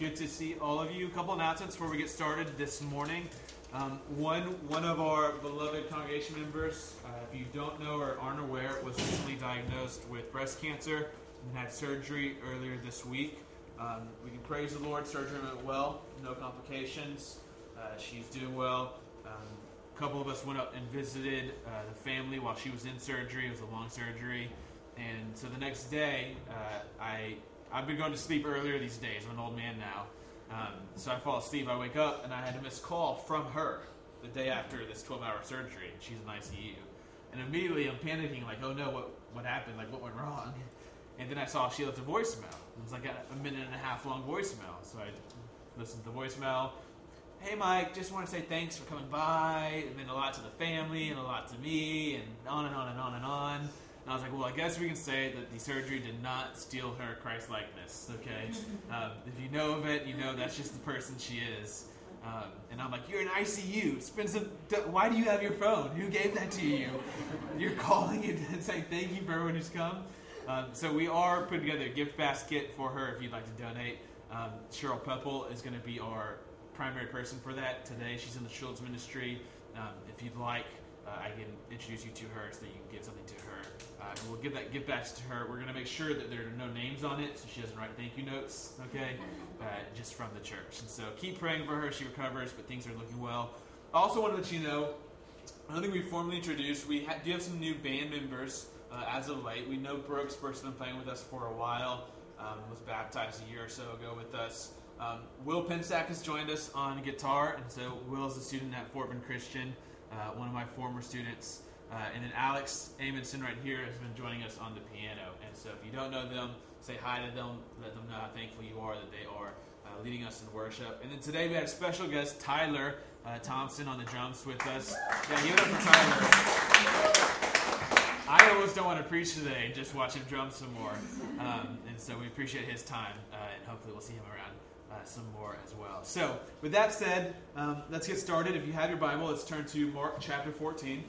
good to see all of you. A couple announcements before we get started this morning. Um, one, one of our beloved congregation members, uh, if you don't know or aren't aware, was recently diagnosed with breast cancer and had surgery earlier this week. Um, we can praise the Lord. Surgery went well, no complications. Uh, she's doing well. Um, a couple of us went up and visited uh, the family while she was in surgery. It was a long surgery, and so the next day, uh, I I've been going to sleep earlier these days. I'm an old man now. Um, so I fall asleep. I wake up and I had a missed call from her the day after this 12 hour surgery. She's in ICU. And immediately I'm panicking, like, oh no, what, what happened? Like, what went wrong? And then I saw she left a voicemail. It was like a, a minute and a half long voicemail. So I listened to the voicemail. Hey Mike, just want to say thanks for coming by. It meant a lot to the family and a lot to me, and on and on and on and on. And I was like, well, I guess we can say that the surgery did not steal her Christ likeness, okay? Um, if you know of it, you know that's just the person she is. Um, and I'm like, you're in ICU. Spend some. Why do you have your phone? Who gave that to you? You're calling and saying thank you for everyone who's come. Um, so we are putting together a gift basket for her if you'd like to donate. Um, Cheryl Pepple is going to be our primary person for that today. She's in the children's ministry. Um, if you'd like, uh, I can introduce you to her so that you can give something to her. Uh, and we'll give that gift back to her. We're going to make sure that there are no names on it so she doesn't write thank you notes, okay? Uh, just from the church. And so keep praying for her. She recovers, but things are looking well. I also want to let you know, I don't think we formally introduced, we ha- do have some new band members uh, as of late. We know Brooks, person been playing with us for a while, um, was baptized a year or so ago with us. Um, Will Pensack has joined us on guitar, and so Will is a student at Fort Bend Christian, uh, one of my former students. Uh, and then Alex Amundsen right here has been joining us on the piano. And so if you don't know them, say hi to them, let them know how thankful you are that they are uh, leading us in worship. And then today we had a special guest, Tyler uh, Thompson, on the drums with us. Yeah, give it up for Tyler. I almost don't want to preach today, just watch him drum some more. Um, and so we appreciate his time, uh, and hopefully we'll see him around. Uh, some more as well. So, with that said, um, let's get started. If you have your Bible, let's turn to Mark chapter 14.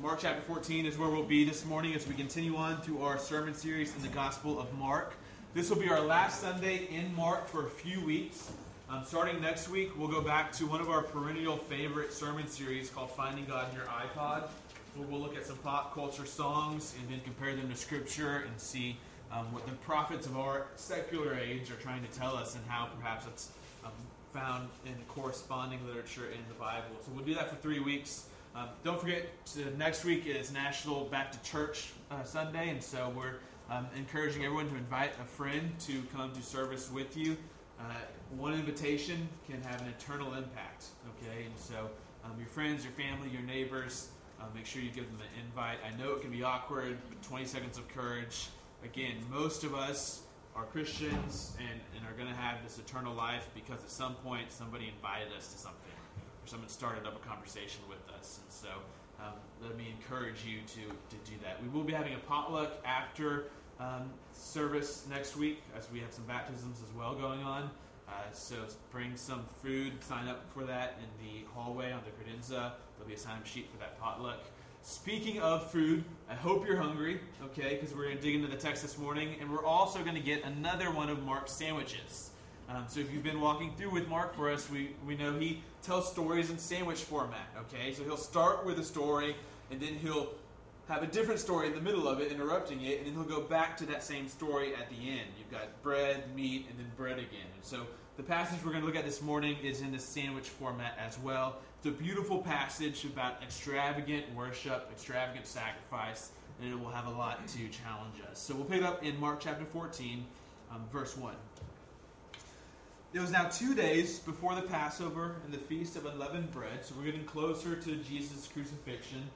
Mark chapter 14 is where we'll be this morning as we continue on to our sermon series in the Gospel of Mark. This will be our last Sunday in Mark for a few weeks. Um, starting next week, we'll go back to one of our perennial favorite sermon series called Finding God in Your iPod, where we'll look at some pop culture songs and then compare them to Scripture and see um, what the prophets of our secular age are trying to tell us and how perhaps it's um, found in corresponding literature in the Bible. So we'll do that for three weeks. Um, don't forget, to, next week is National Back to Church uh, Sunday, and so we're um, encouraging everyone to invite a friend to come to service with you. Uh, one invitation can have an eternal impact, okay? And so um, your friends, your family, your neighbors, uh, make sure you give them an invite. I know it can be awkward, but 20 seconds of courage. Again, most of us are Christians and, and are going to have this eternal life because at some point somebody invited us to something someone started up a conversation with us. And so um, let me encourage you to, to do that. We will be having a potluck after um, service next week as we have some baptisms as well going on. Uh, so bring some food, sign up for that in the hallway on the credenza. There'll be a sign up sheet for that potluck. Speaking of food, I hope you're hungry, okay, because we're going to dig into the text this morning, and we're also going to get another one of Mark's sandwiches. Um, so if you've been walking through with Mark for us, we, we know he tells stories in sandwich format, okay? So he'll start with a story, and then he'll have a different story in the middle of it, interrupting it, and then he'll go back to that same story at the end. You've got bread, meat, and then bread again. And so the passage we're going to look at this morning is in the sandwich format as well. It's a beautiful passage about extravagant worship, extravagant sacrifice, and it will have a lot to challenge us. So we'll pick it up in Mark chapter 14, um, verse 1. It was now two days before the Passover and the Feast of Unleavened Bread, so we're getting closer to Jesus' crucifixion.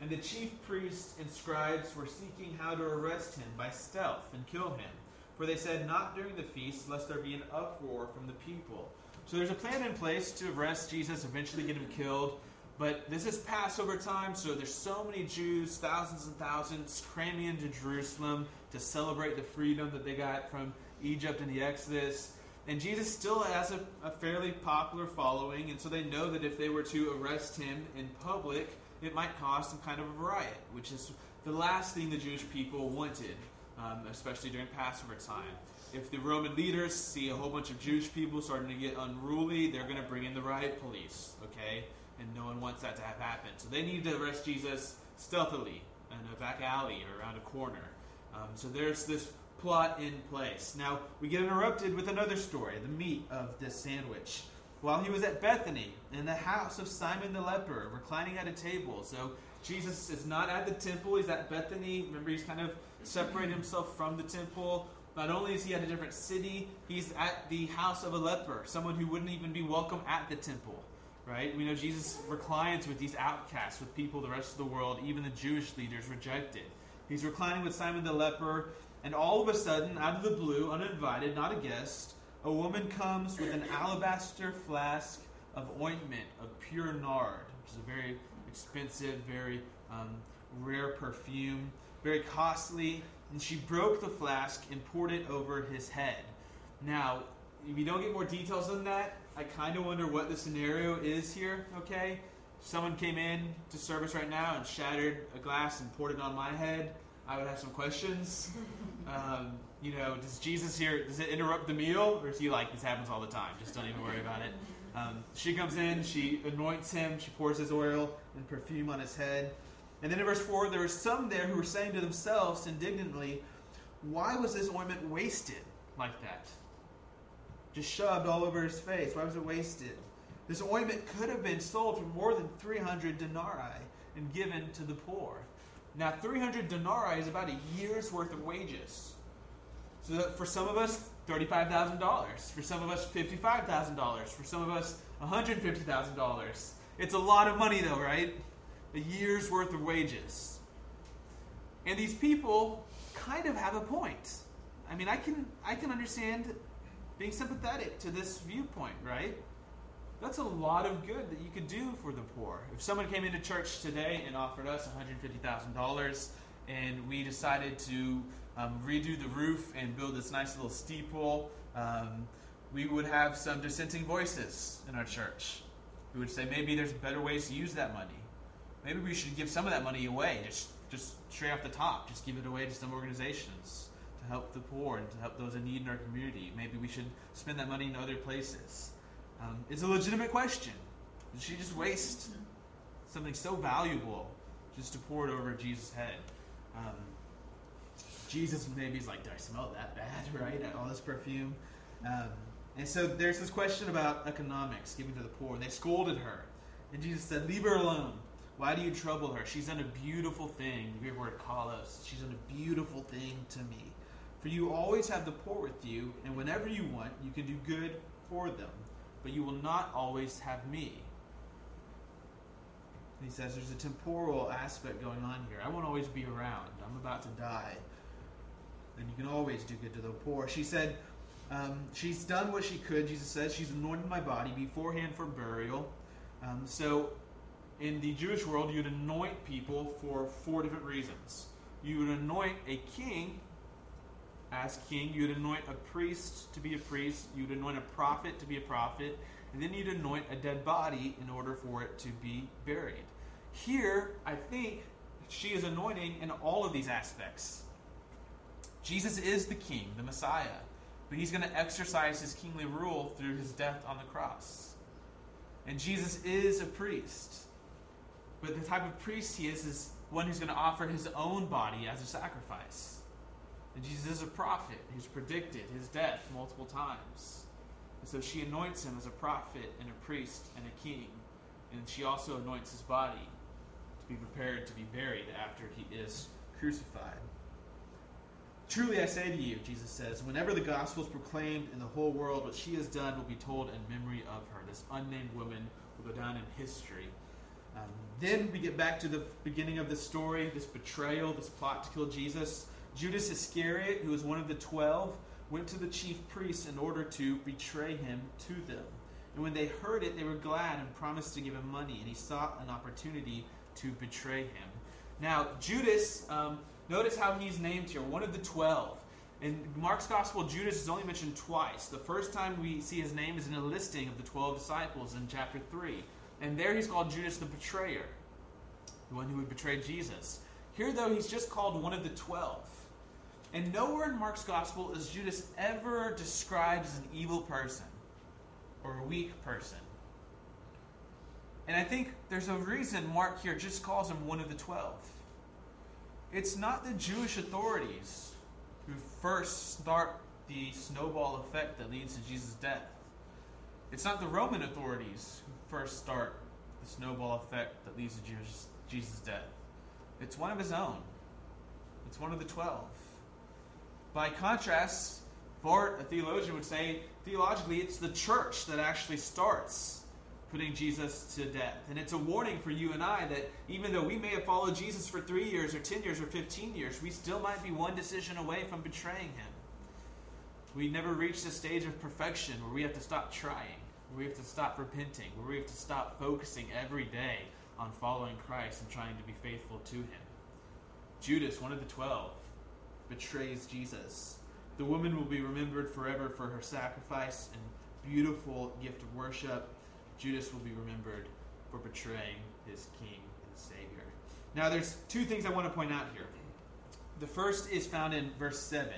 And the chief priests and scribes were seeking how to arrest him by stealth and kill him. For they said, Not during the feast, lest there be an uproar from the people. So there's a plan in place to arrest Jesus, eventually get him killed. But this is Passover time, so there's so many Jews, thousands and thousands, cramming into Jerusalem to celebrate the freedom that they got from Egypt and the Exodus. And Jesus still has a, a, fairly popular following, and so they know that if they were to arrest him in public, it might cause some kind of a riot, which is the last thing the Jewish people wanted, um, especially during Passover time. if the Roman leaders see a whole bunch of Jewish people starting to get unruly, they're going to bring in the riot police, okay? And no one wants that to have happen. So they need to arrest Jesus stealthily in a back alley or around a corner. Um, so there's this plot in place. Now, we get interrupted with another story, the meat of this sandwich. While he was at Bethany, in the house of Simon the leper, reclining at a table. So Jesus is not at the temple, he's at Bethany. Remember, he's kind of separated himself from the temple. Not only is he at a different city, he's at the house of a leper, someone who wouldn't even be welcome at the temple. Right? We know Jesus reclines with these outcasts, with people the rest of the world, even the Jewish leaders rejected. He's reclining with Simon the leper, and all of a sudden, out of the blue, uninvited, not a guest, a woman comes with an alabaster flask of ointment of pure nard, which is a very expensive, very um, rare perfume, very costly. And she broke the flask and poured it over his head. Now, if you don't get more details than that, I kind of wonder what the scenario is here, okay? Someone came in to service right now and shattered a glass and poured it on my head. I would have some questions. Um, you know, does Jesus here, does it interrupt the meal? Or is he like, this happens all the time, just don't even worry about it? Um, she comes in, she anoints him, she pours his oil and perfume on his head. And then in verse 4, there were some there who were saying to themselves indignantly, Why was this ointment wasted like that? Just shoved all over his face. Why was it wasted? This ointment could have been sold for more than 300 denarii and given to the poor. Now, 300 denarii is about a year's worth of wages. So for some of us, $35,000. For some of us, $55,000. For some of us, $150,000. It's a lot of money, though, right? A year's worth of wages. And these people kind of have a point. I mean, I can I can understand being sympathetic to this viewpoint, right? That's a lot of good that you could do for the poor. If someone came into church today and offered us $150,000 and we decided to um, redo the roof and build this nice little steeple, um, we would have some dissenting voices in our church. We would say maybe there's better ways to use that money. Maybe we should give some of that money away, just just straight off the top. Just give it away to some organizations to help the poor and to help those in need in our community. Maybe we should spend that money in other places. Um, it's a legitimate question. Did she just waste something so valuable just to pour it over Jesus' head? Um, Jesus maybe is like, "Do I smell that bad? Right? All this perfume." Um, and so there's this question about economics, giving to the poor. And they scolded her, and Jesus said, "Leave her alone. Why do you trouble her? She's done a beautiful thing." The word kalos. She's done a beautiful thing to me. For you always have the poor with you, and whenever you want, you can do good for them. But you will not always have me. And he says there's a temporal aspect going on here. I won't always be around. I'm about to die and you can always do good to the poor. She said, um, she's done what she could, Jesus says. She's anointed my body beforehand for burial. Um, so, in the Jewish world, you'd anoint people for four different reasons. You would anoint a king as king, you'd anoint a priest to be a priest, you'd anoint a prophet to be a prophet, and then you'd anoint a dead body in order for it to be buried. Here, I think she is anointing in all of these aspects. Jesus is the king, the Messiah, but he's going to exercise his kingly rule through his death on the cross. And Jesus is a priest. But the type of priest he is is one who's going to offer his own body as a sacrifice. And Jesus is a prophet who's predicted his death multiple times. And so she anoints him as a prophet and a priest and a king. And she also anoints his body to be prepared to be buried after he is crucified. Truly I say to you, Jesus says, whenever the gospel is proclaimed in the whole world, what she has done will be told in memory of her. This unnamed woman will go down in history. Um, then we get back to the beginning of the story, this betrayal, this plot to kill Jesus. Judas Iscariot, who was one of the twelve, went to the chief priests in order to betray him to them. And when they heard it, they were glad and promised to give him money, and he sought an opportunity to betray him. Now, Judas um, Notice how he's named here, one of the twelve. In Mark's Gospel, Judas is only mentioned twice. The first time we see his name is in a listing of the twelve disciples in chapter 3. And there he's called Judas the betrayer, the one who would betray Jesus. Here, though, he's just called one of the twelve. And nowhere in Mark's gospel is Judas ever described as an evil person or a weak person. And I think there's a reason Mark here just calls him one of the twelve. It's not the Jewish authorities who first start the snowball effect that leads to Jesus' death. It's not the Roman authorities who first start the snowball effect that leads to Jesus' death. It's one of his own. It's one of the twelve. By contrast, Barth, a theologian, would say theologically it's the church that actually starts putting Jesus to death. And it's a warning for you and I that even though we may have followed Jesus for three years or 10 years or 15 years, we still might be one decision away from betraying him. We never reach the stage of perfection where we have to stop trying, where we have to stop repenting, where we have to stop focusing every day on following Christ and trying to be faithful to him. Judas, one of the twelve, betrays Jesus. The woman will be remembered forever for her sacrifice and beautiful gift of worship Judas will be remembered for betraying his king and savior. Now, there's two things I want to point out here. The first is found in verse 7.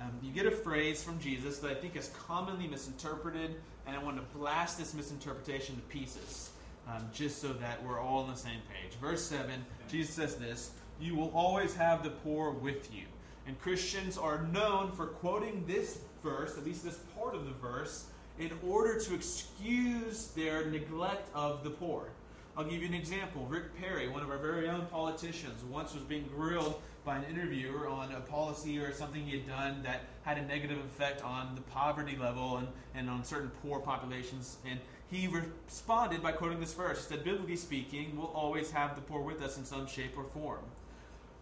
Um, you get a phrase from Jesus that I think is commonly misinterpreted, and I want to blast this misinterpretation to pieces, um, just so that we're all on the same page. Verse 7, Jesus says this You will always have the poor with you. And Christians are known for quoting this verse, at least this part of the verse, in order to excuse their neglect of the poor. I'll give you an example. Rick Perry, one of our very own politicians, once was being grilled by an interviewer on a policy or something he had done that had a negative effect on the poverty level and, and on certain poor populations. And he responded by quoting this verse. He said, Biblically speaking, we'll always have the poor with us in some shape or form.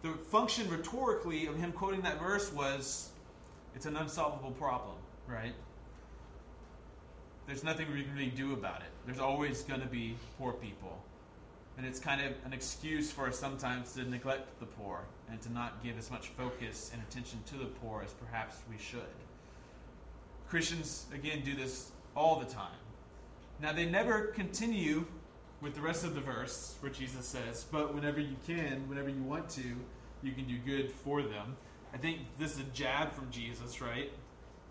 The function rhetorically of him quoting that verse was it's an unsolvable problem, right? there's nothing we can really do about it. There's always going to be poor people. And it's kind of an excuse for us sometimes to neglect the poor and to not give as much focus and attention to the poor as perhaps we should. Christians, again, do this all the time. Now, they never continue with the rest of the verse where Jesus says, But whenever you can, whenever you want to, you can do good for them. I think this is a jab from Jesus, right?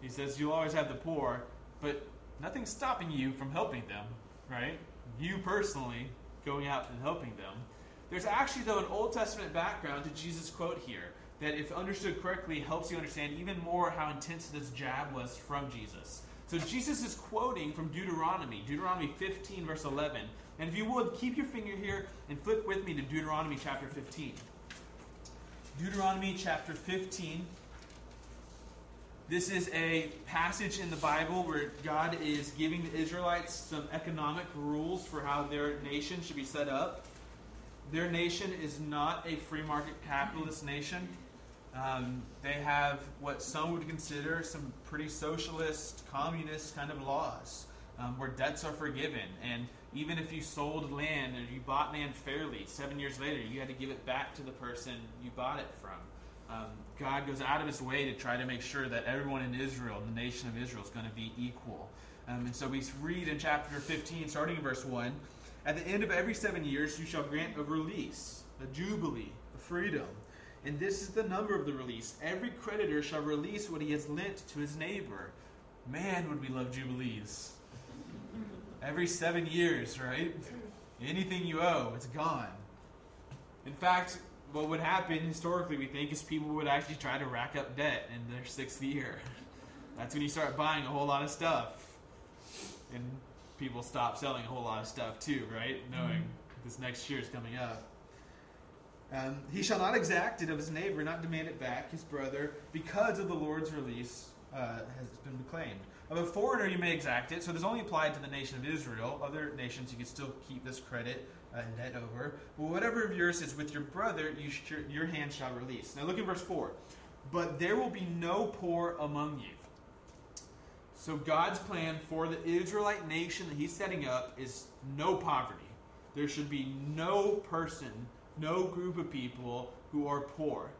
He says, You'll always have the poor, but nothing's stopping you from helping them, right? You personally going out and helping them. There's actually, though, an Old Testament background to Jesus' quote here that, if understood correctly, helps you understand even more how intense this jab was from Jesus. So, Jesus is quoting from Deuteronomy, Deuteronomy 15, verse 11. And if you would, keep your finger here and flip with me to Deuteronomy chapter 15. Deuteronomy chapter 15 this is a passage in the Bible where God is giving the Israelites some economic rules for how their nation should be set up. Their nation is not a free market capitalist nation. Um, they have what some would consider some pretty socialist, communist kind of laws um, where debts are forgiven. And even if you sold land or you bought land fairly, seven years later, you had to give it back to the person you bought it from. Um, God goes out of his way to try to make sure that everyone in Israel, the nation of Israel, is going to be equal. Um, and so we read in chapter 15, starting in verse 1 At the end of every seven years, you shall grant a release, a jubilee, a freedom. And this is the number of the release. Every creditor shall release what he has lent to his neighbor. Man, would we love jubilees. Every seven years, right? Anything you owe, it's gone. In fact, what would happen historically, we think, is people would actually try to rack up debt in their sixth year. That's when you start buying a whole lot of stuff. And people stop selling a whole lot of stuff too, right? Knowing mm-hmm. this next year is coming up. Um, he shall not exact it of his neighbor, not demand it back, his brother, because of the Lord's release uh, has been proclaimed. Of a foreigner, you may exact it, so this only applied to the nation of Israel. Other nations, you can still keep this credit uh, net over. But whatever of yours is with your brother, you sh- your hand shall release. Now look at verse 4. But there will be no poor among you. So God's plan for the Israelite nation that he's setting up is no poverty. There should be no person, no group of people who are poor,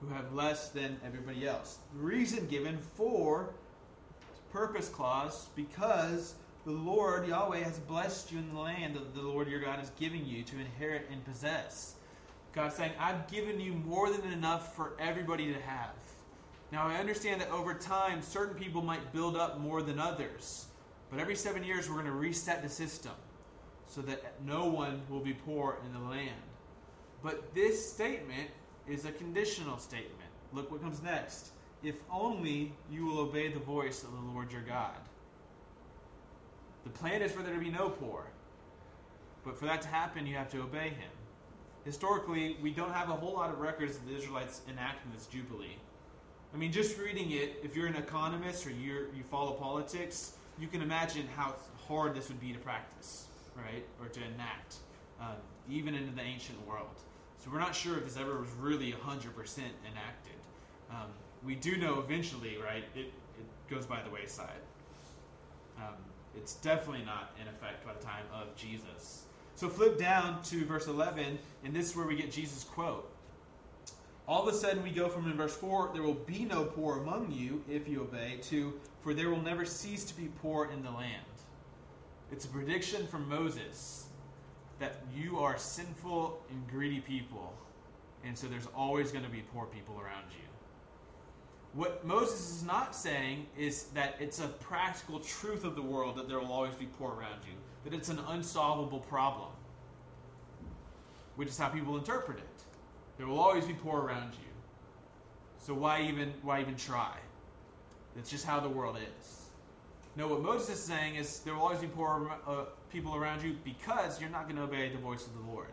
who have less than everybody else. The reason given for purpose clause because the Lord Yahweh has blessed you in the land that the Lord your God is giving you to inherit and possess. God's saying, I've given you more than enough for everybody to have. Now, I understand that over time, certain people might build up more than others. But every seven years, we're going to reset the system so that no one will be poor in the land. But this statement is a conditional statement. Look what comes next. If only you will obey the voice of the Lord your God. The plan is for there to be no poor. But for that to happen, you have to obey him. Historically, we don't have a whole lot of records of the Israelites enacting this Jubilee. I mean, just reading it, if you're an economist or you you follow politics, you can imagine how hard this would be to practice, right? Or to enact, um, even in the ancient world. So we're not sure if this ever was really 100% enacted. Um, we do know eventually, right, it, it goes by the wayside. Um, it's definitely not in effect by the time of Jesus. So flip down to verse 11, and this is where we get Jesus' quote. All of a sudden, we go from in verse 4, there will be no poor among you if you obey, to, for there will never cease to be poor in the land. It's a prediction from Moses that you are sinful and greedy people, and so there's always going to be poor people around you. What Moses is not saying is that it's a practical truth of the world that there will always be poor around you, that it's an unsolvable problem, which is how people interpret it. There will always be poor around you. So why even why even try? That's just how the world is. No, what Moses is saying is there will always be poor uh, people around you because you're not going to obey the voice of the Lord.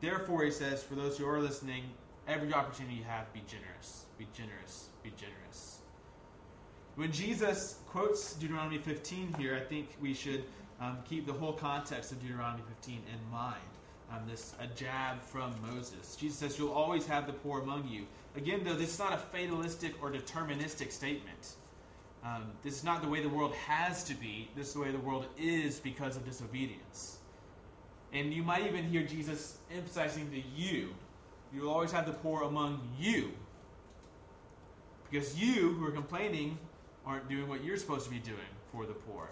Therefore, he says, for those who are listening, every opportunity you have, be generous. Be generous. Be generous. When Jesus quotes Deuteronomy 15 here, I think we should um, keep the whole context of Deuteronomy 15 in mind. Um, this a jab from Moses. Jesus says, "You'll always have the poor among you." Again, though, this is not a fatalistic or deterministic statement. Um, this is not the way the world has to be. This is the way the world is because of disobedience. And you might even hear Jesus emphasizing the you. You will always have the poor among you. Because you, who are complaining, aren't doing what you're supposed to be doing for the poor.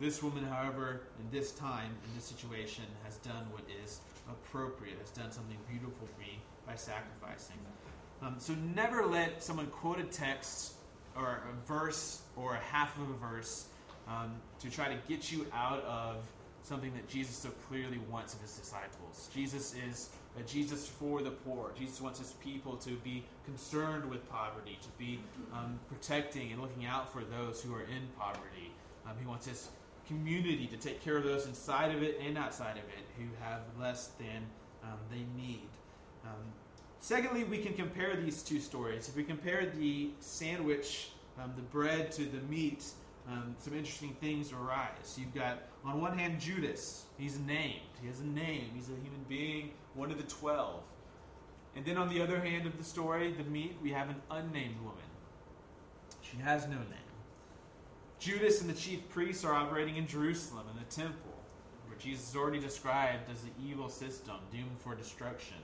This woman, however, in this time, in this situation, has done what is appropriate, has done something beautiful for me by sacrificing. Um, so never let someone quote a text or a verse or a half of a verse um, to try to get you out of something that Jesus so clearly wants of his disciples. Jesus is a Jesus for the poor. Jesus wants his people to be concerned with poverty, to be um, protecting and looking out for those who are in poverty. Um, he wants his community to take care of those inside of it and outside of it who have less than um, they need. Secondly, we can compare these two stories. If we compare the sandwich, um, the bread, to the meat, um, some interesting things arise. You've got, on one hand, Judas. He's named. He has a name. He's a human being, one of the twelve. And then on the other hand of the story, the meat, we have an unnamed woman. She has no name. Judas and the chief priests are operating in Jerusalem in the temple, where Jesus is already described as the evil system doomed for destruction.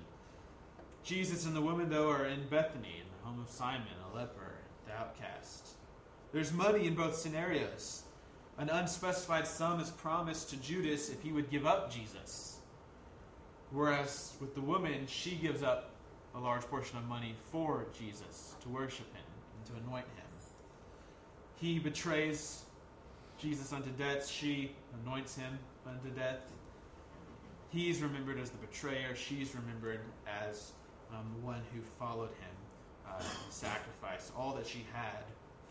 Jesus and the woman, though, are in Bethany, in the home of Simon, a leper, the outcast. There's money in both scenarios. An unspecified sum is promised to Judas if he would give up Jesus. Whereas with the woman, she gives up a large portion of money for Jesus to worship him and to anoint him. He betrays Jesus unto death. She anoints him unto death. He's remembered as the betrayer. She's remembered as um, the one who followed him, uh, sacrificed all that she had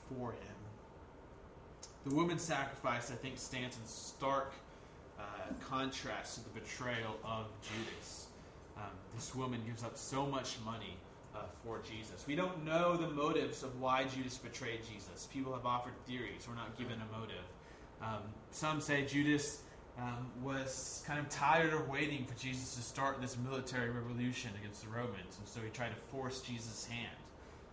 for him. The woman's sacrifice, I think, stands in stark uh, contrast to the betrayal of Judas. Um, this woman gives up so much money uh, for Jesus. We don't know the motives of why Judas betrayed Jesus. People have offered theories. We're not given a motive. Um, some say Judas um, was kind of tired of waiting for Jesus to start this military revolution against the Romans, and so he tried to force Jesus' hand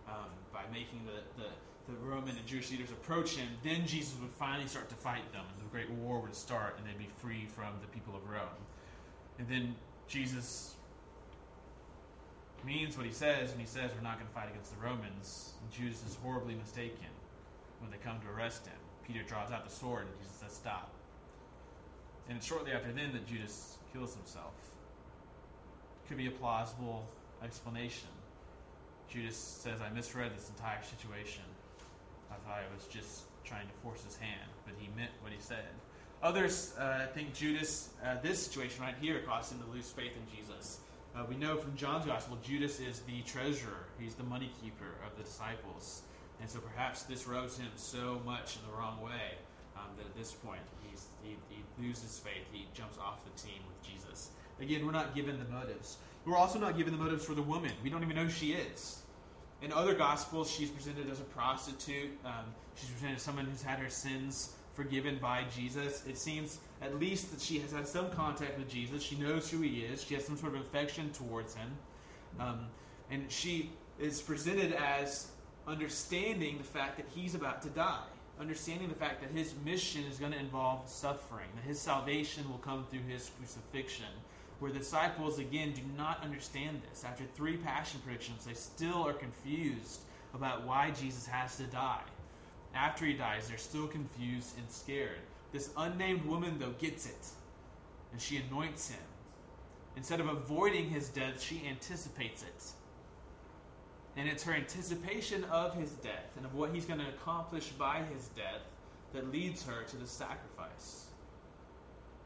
um, by making the, the, the Roman and Jewish leaders approach him. Then Jesus would finally start to fight them, and the great war would start, and they'd be free from the people of Rome. And then Jesus means what he says when he says we're not going to fight against the Romans. And Judas is horribly mistaken when they come to arrest him. Peter draws out the sword and Jesus says, Stop. And shortly after then that Judas kills himself. Could be a plausible explanation. Judas says, I misread this entire situation. I thought I was just trying to force his hand, but he meant what he said. Others uh, think Judas, uh, this situation right here, caused him to lose faith in Jesus. Uh, we know from John's Gospel, Judas is the treasurer, he's the money keeper of the disciples. And so perhaps this rubs him so much in the wrong way um, that at this point he, he loses faith. He jumps off the team with Jesus. Again, we're not given the motives. We're also not given the motives for the woman. We don't even know who she is. In other Gospels, she's presented as a prostitute. Um, she's presented as someone who's had her sins forgiven by Jesus. It seems at least that she has had some contact with Jesus. She knows who he is. She has some sort of affection towards him. Um, and she is presented as understanding the fact that he's about to die, understanding the fact that his mission is going to involve suffering, that his salvation will come through his crucifixion. Where the disciples, again, do not understand this. After three passion predictions, they still are confused about why Jesus has to die. After he dies, they're still confused and scared. This unnamed woman, though, gets it, and she anoints him. Instead of avoiding his death, she anticipates it. And it's her anticipation of his death and of what he's going to accomplish by his death that leads her to the sacrifice.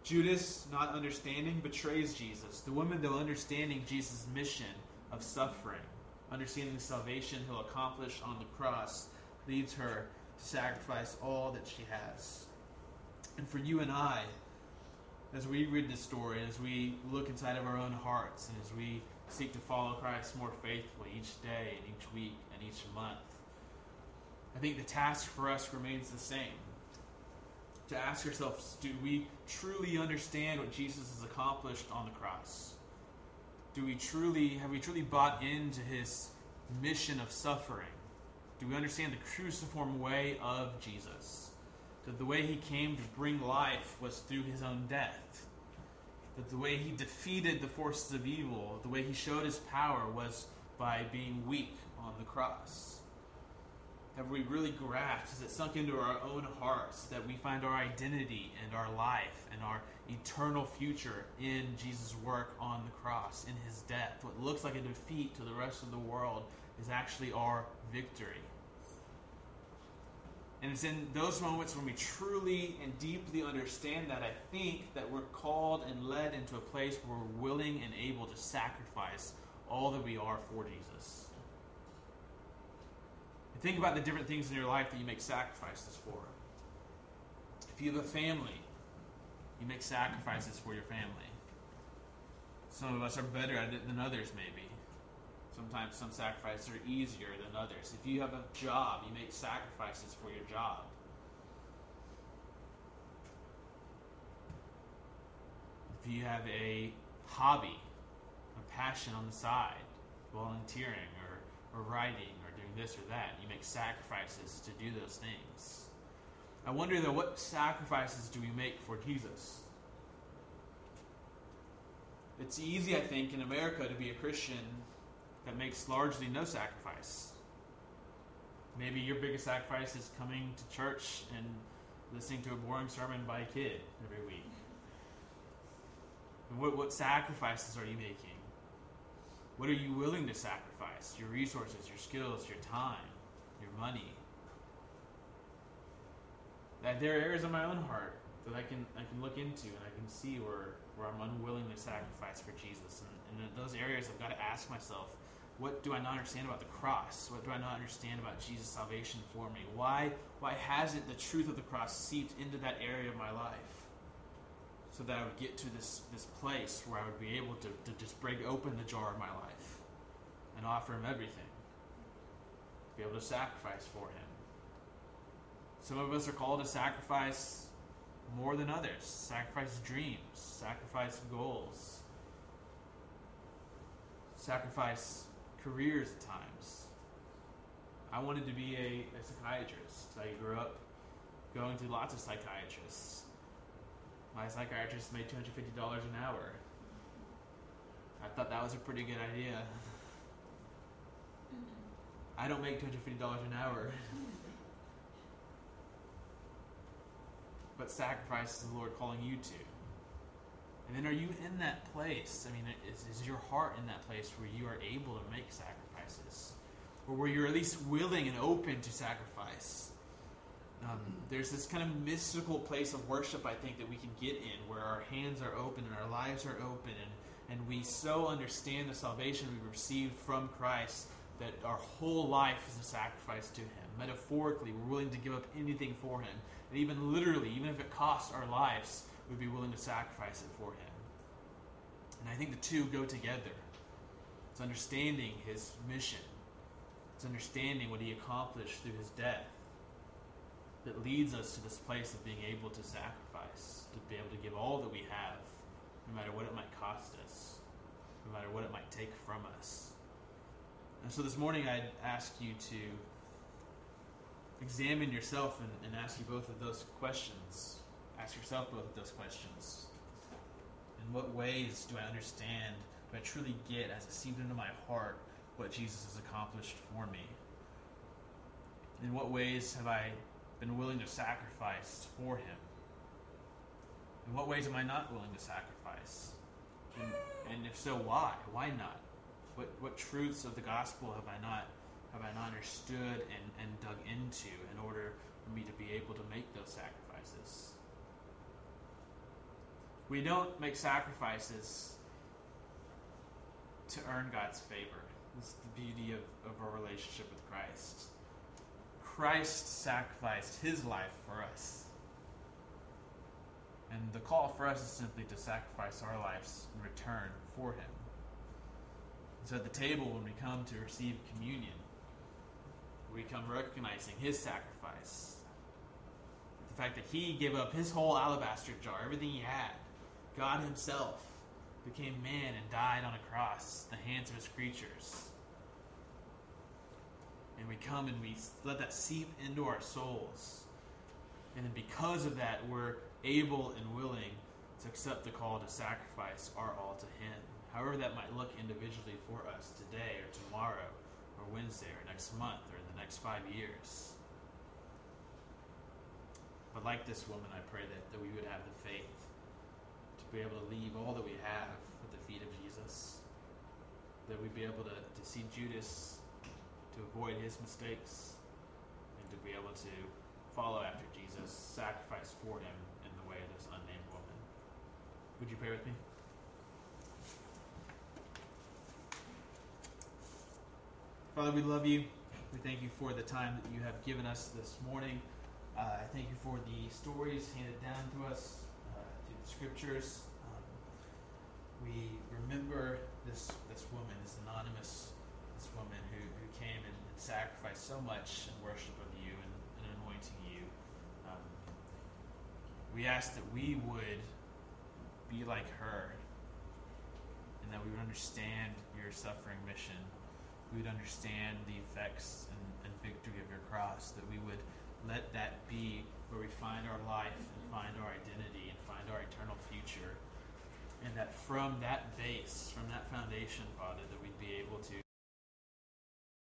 Judas, not understanding, betrays Jesus. The woman, though understanding Jesus' mission of suffering, understanding the salvation he'll accomplish on the cross, leads her to sacrifice all that she has. And for you and I, as we read this story, as we look inside of our own hearts, and as we seek to follow Christ more faithfully each day and each week and each month. I think the task for us remains the same. To ask ourselves, do we truly understand what Jesus has accomplished on the cross? Do we truly have we truly bought into his mission of suffering? Do we understand the cruciform way of Jesus? That the way he came to bring life was through his own death that the way he defeated the forces of evil, the way he showed his power, was by being weak on the cross. Have we really grasped, has it sunk into our own hearts that we find our identity and our life and our eternal future in Jesus' work on the cross, in his death? What looks like a defeat to the rest of the world is actually our victory. And it's in those moments when we truly and deeply understand that, I think, that we're called and led into a place where we're willing and able to sacrifice all that we are for Jesus. And think about the different things in your life that you make sacrifices for. If you have a family, you make sacrifices for your family. Some of us are better at it than others, maybe. Sometimes some sacrifices are easier than others. If you have a job, you make sacrifices for your job. If you have a hobby, a passion on the side, volunteering or, or writing or doing this or that, you make sacrifices to do those things. I wonder though, what sacrifices do we make for Jesus? It's easy, I think, in America to be a Christian that makes largely no sacrifice. Maybe your biggest sacrifice is coming to church and listening to a boring sermon by a kid every week. What, what sacrifices are you making? What are you willing to sacrifice? Your resources, your skills, your time, your money. That there are areas of my own heart that I can I can look into and I can see where, where I'm unwilling to sacrifice for Jesus. And, and in those areas I've got to ask myself, what do I not understand about the cross? What do I not understand about Jesus' salvation for me? Why, why hasn't the truth of the cross seeped into that area of my life? So that I would get to this, this place where I would be able to, to just break open the jar of my life and offer Him everything. Be able to sacrifice for Him. Some of us are called to sacrifice more than others, sacrifice dreams, sacrifice goals, sacrifice careers at times. I wanted to be a, a psychiatrist. I grew up going to lots of psychiatrists. My psychiatrist made $250 an hour. I thought that was a pretty good idea. Mm-hmm. I don't make $250 an hour. but sacrifice is the Lord calling you to. And then are you in that place? I mean, is, is your heart in that place where you are able to make sacrifices? or where you're at least willing and open to sacrifice. Um, there's this kind of mystical place of worship, I think, that we can get in where our hands are open and our lives are open, and, and we so understand the salvation we've received from Christ that our whole life is a sacrifice to Him. Metaphorically, we're willing to give up anything for Him. And even literally, even if it costs our lives, we'd be willing to sacrifice it for Him. And I think the two go together. It's understanding His mission, it's understanding what He accomplished through His death that leads us to this place of being able to sacrifice, to be able to give all that we have, no matter what it might cost us, no matter what it might take from us. And so this morning I'd ask you to examine yourself and, and ask you both of those questions. Ask yourself both of those questions. In what ways do I understand, do I truly get as it seeps into my heart what Jesus has accomplished for me? In what ways have I been willing to sacrifice for Him? In what ways am I not willing to sacrifice? And, and if so, why? Why not? What, what truths of the gospel have I not have I not understood and, and dug into in order for me to be able to make those sacrifices? We don't make sacrifices to earn God's favor. This is the beauty of, of our relationship with Christ. Christ sacrificed his life for us. And the call for us is simply to sacrifice our lives in return for him. So at the table, when we come to receive communion, we come recognizing his sacrifice. The fact that he gave up his whole alabaster jar, everything he had. God himself became man and died on a cross, the hands of his creatures and we come and we let that seep into our souls. And then because of that, we're able and willing to accept the call to sacrifice our all to Him. However, that might look individually for us today or tomorrow or Wednesday or next month or in the next five years. But like this woman, I pray that, that we would have the faith be able to leave all that we have at the feet of Jesus. That we'd be able to, to see Judas to avoid his mistakes and to be able to follow after Jesus, sacrifice for him in the way of this unnamed woman. Would you pray with me? Father, we love you. We thank you for the time that you have given us this morning. Uh, I thank you for the stories handed down to us scriptures. Um, we remember this this woman, this anonymous this woman who, who came and, and sacrificed so much in worship of you and, and anointing you. Um, we ask that we would be like her and that we would understand your suffering mission. We would understand the effects and, and victory of your cross, that we would let that be where we find our life and find our identity our eternal future. And that from that base, from that foundation, Father, that we'd be able to